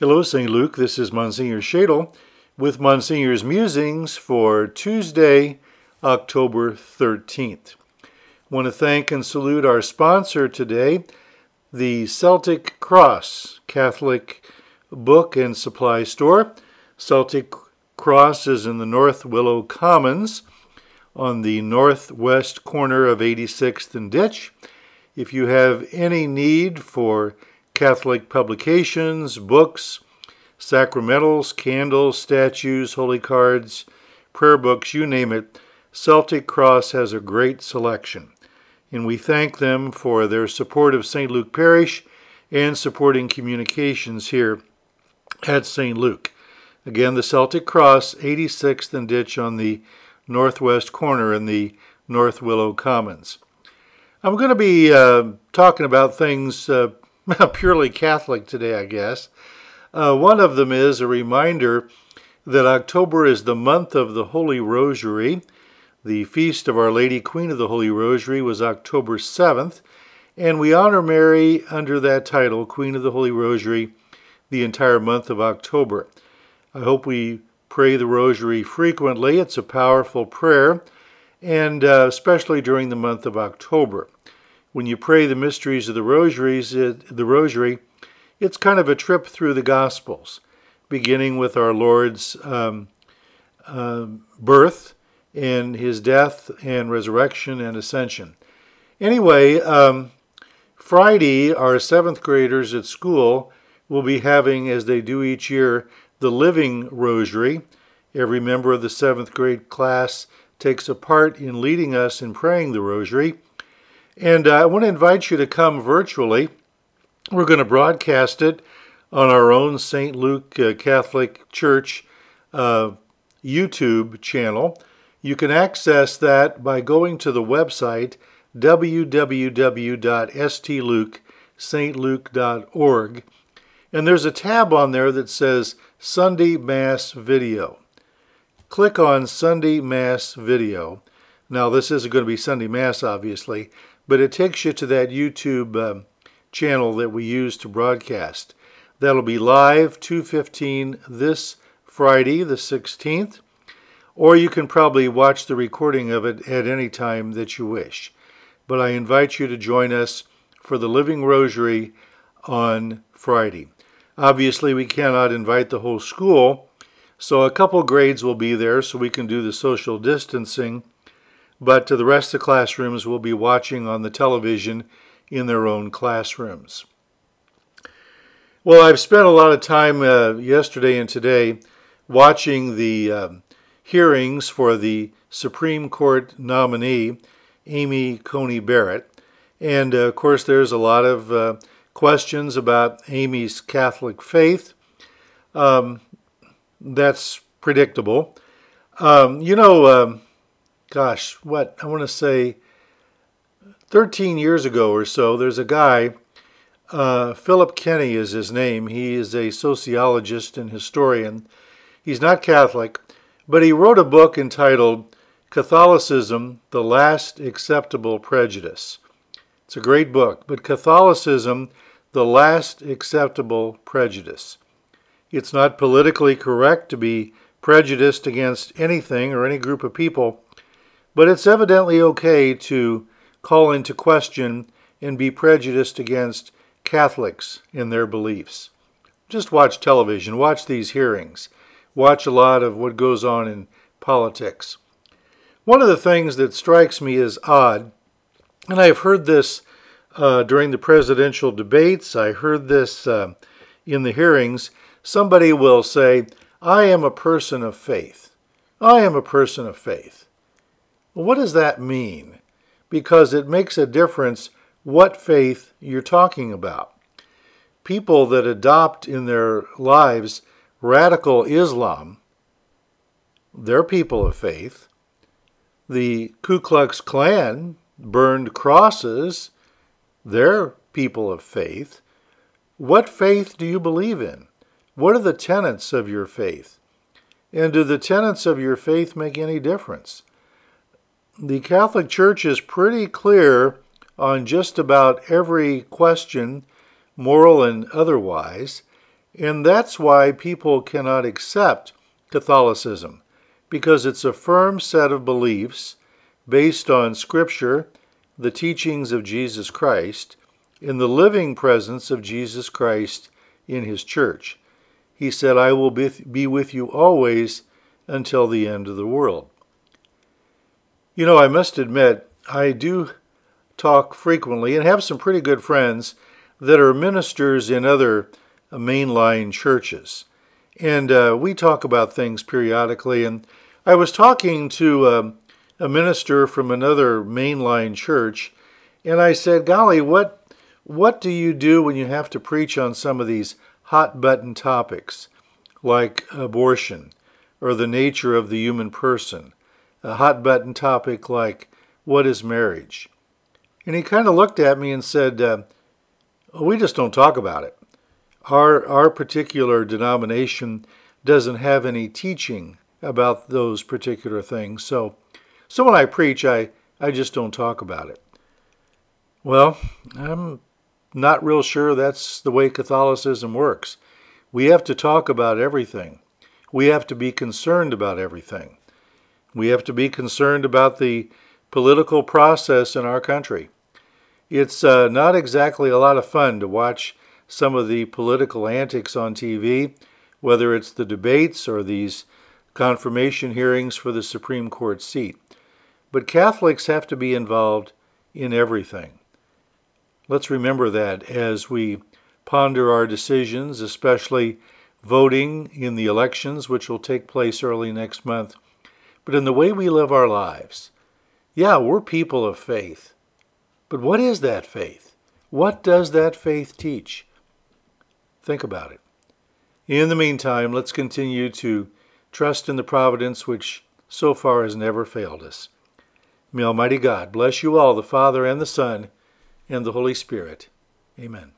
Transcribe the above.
Hello, St. Luke. This is Monsignor Schaedel with Monsignor's Musings for Tuesday, October 13th. I want to thank and salute our sponsor today, the Celtic Cross Catholic Book and Supply Store. Celtic Cross is in the North Willow Commons on the northwest corner of 86th and Ditch. If you have any need for Catholic publications, books, sacramentals, candles, statues, holy cards, prayer books, you name it, Celtic Cross has a great selection. And we thank them for their support of St. Luke Parish and supporting communications here at St. Luke. Again, the Celtic Cross, 86th and Ditch on the northwest corner in the North Willow Commons. I'm going to be uh, talking about things uh, purely Catholic today, I guess. Uh, one of them is a reminder that October is the month of the Holy Rosary. The feast of Our Lady, Queen of the Holy Rosary, was October 7th, and we honor Mary under that title, Queen of the Holy Rosary, the entire month of October. I hope we pray the Rosary frequently. It's a powerful prayer, and uh, especially during the month of October when you pray the mysteries of the rosaries, the rosary, it's kind of a trip through the Gospels, beginning with our Lord's um, uh, birth and his death and resurrection and ascension. Anyway, um, Friday, our seventh graders at school will be having, as they do each year, the Living Rosary. Every member of the seventh grade class takes a part in leading us in praying the Rosary. And uh, I want to invite you to come virtually. We're going to broadcast it on our own St. Luke uh, Catholic Church uh, YouTube channel. You can access that by going to the website www.stlukestluke.org. And there's a tab on there that says Sunday Mass Video. Click on Sunday Mass Video. Now, this isn't going to be Sunday Mass, obviously, but it takes you to that YouTube um, channel that we use to broadcast. That'll be live 2:15 this Friday, the 16th, or you can probably watch the recording of it at any time that you wish. But I invite you to join us for the Living Rosary on Friday. Obviously, we cannot invite the whole school, so a couple grades will be there so we can do the social distancing but the rest of the classrooms will be watching on the television in their own classrooms. Well, I've spent a lot of time uh, yesterday and today watching the uh, hearings for the Supreme Court nominee, Amy Coney Barrett. And uh, of course, there's a lot of uh, questions about Amy's Catholic faith. Um, that's predictable. Um, you know, um, gosh, what I want to say 13 years ago or so, there's a guy, uh, Philip Kenny is his name. He is a sociologist and historian. He's not Catholic, but he wrote a book entitled Catholicism The Last Acceptable Prejudice. It's a great book, but Catholicism The Last Acceptable Prejudice. It's not politically correct to be prejudiced against anything or any group of people but it's evidently okay to call into question and be prejudiced against Catholics in their beliefs. Just watch television, watch these hearings, watch a lot of what goes on in politics. One of the things that strikes me as odd, and I've heard this uh, during the presidential debates, I heard this uh, in the hearings, somebody will say, I am a person of faith. I am a person of faith. What does that mean? Because it makes a difference what faith you're talking about. People that adopt in their lives radical Islam, they're people of faith. The Ku Klux Klan burned crosses, they're people of faith. What faith do you believe in? What are the tenets of your faith? And do the tenets of your faith make any difference? The Catholic Church is pretty clear on just about every question, moral and otherwise, And that's why people cannot accept Catholicism, because it's a firm set of beliefs based on Scripture, the teachings of Jesus Christ, in the living presence of Jesus Christ in his church. He said, I will be with you always until the end of the world. You know, I must admit, I do talk frequently and have some pretty good friends that are ministers in other mainline churches. And uh, we talk about things periodically. And I was talking to um, a minister from another mainline church, and I said, Golly, what what do you do when you have to preach on some of these hot button topics like abortion or the nature of the human person? A hot button topic like what is marriage? And he kind of looked at me and said, uh, We just don't talk about it. Our, our particular denomination doesn't have any teaching about those particular things. So, so when I preach, I, I just don't talk about it. Well, I'm not real sure that's the way Catholicism works. We have to talk about everything. We have to be concerned about everything. We have to be concerned about the political process in our country. It's uh, not exactly a lot of fun to watch some of the political antics on TV, whether it's the debates or these confirmation hearings for the Supreme Court seat. But Catholics have to be involved in everything. Let's remember that as we ponder our decisions, especially voting in the elections, which will take place early next month, but in the way we live our lives. Yeah, we're people of faith. But what is that faith? What does that faith teach? Think about it. In the meantime, let's continue to trust in the providence which so far has never failed us. May Almighty God bless you all, the Father and the Son, and the Holy Spirit. Amen.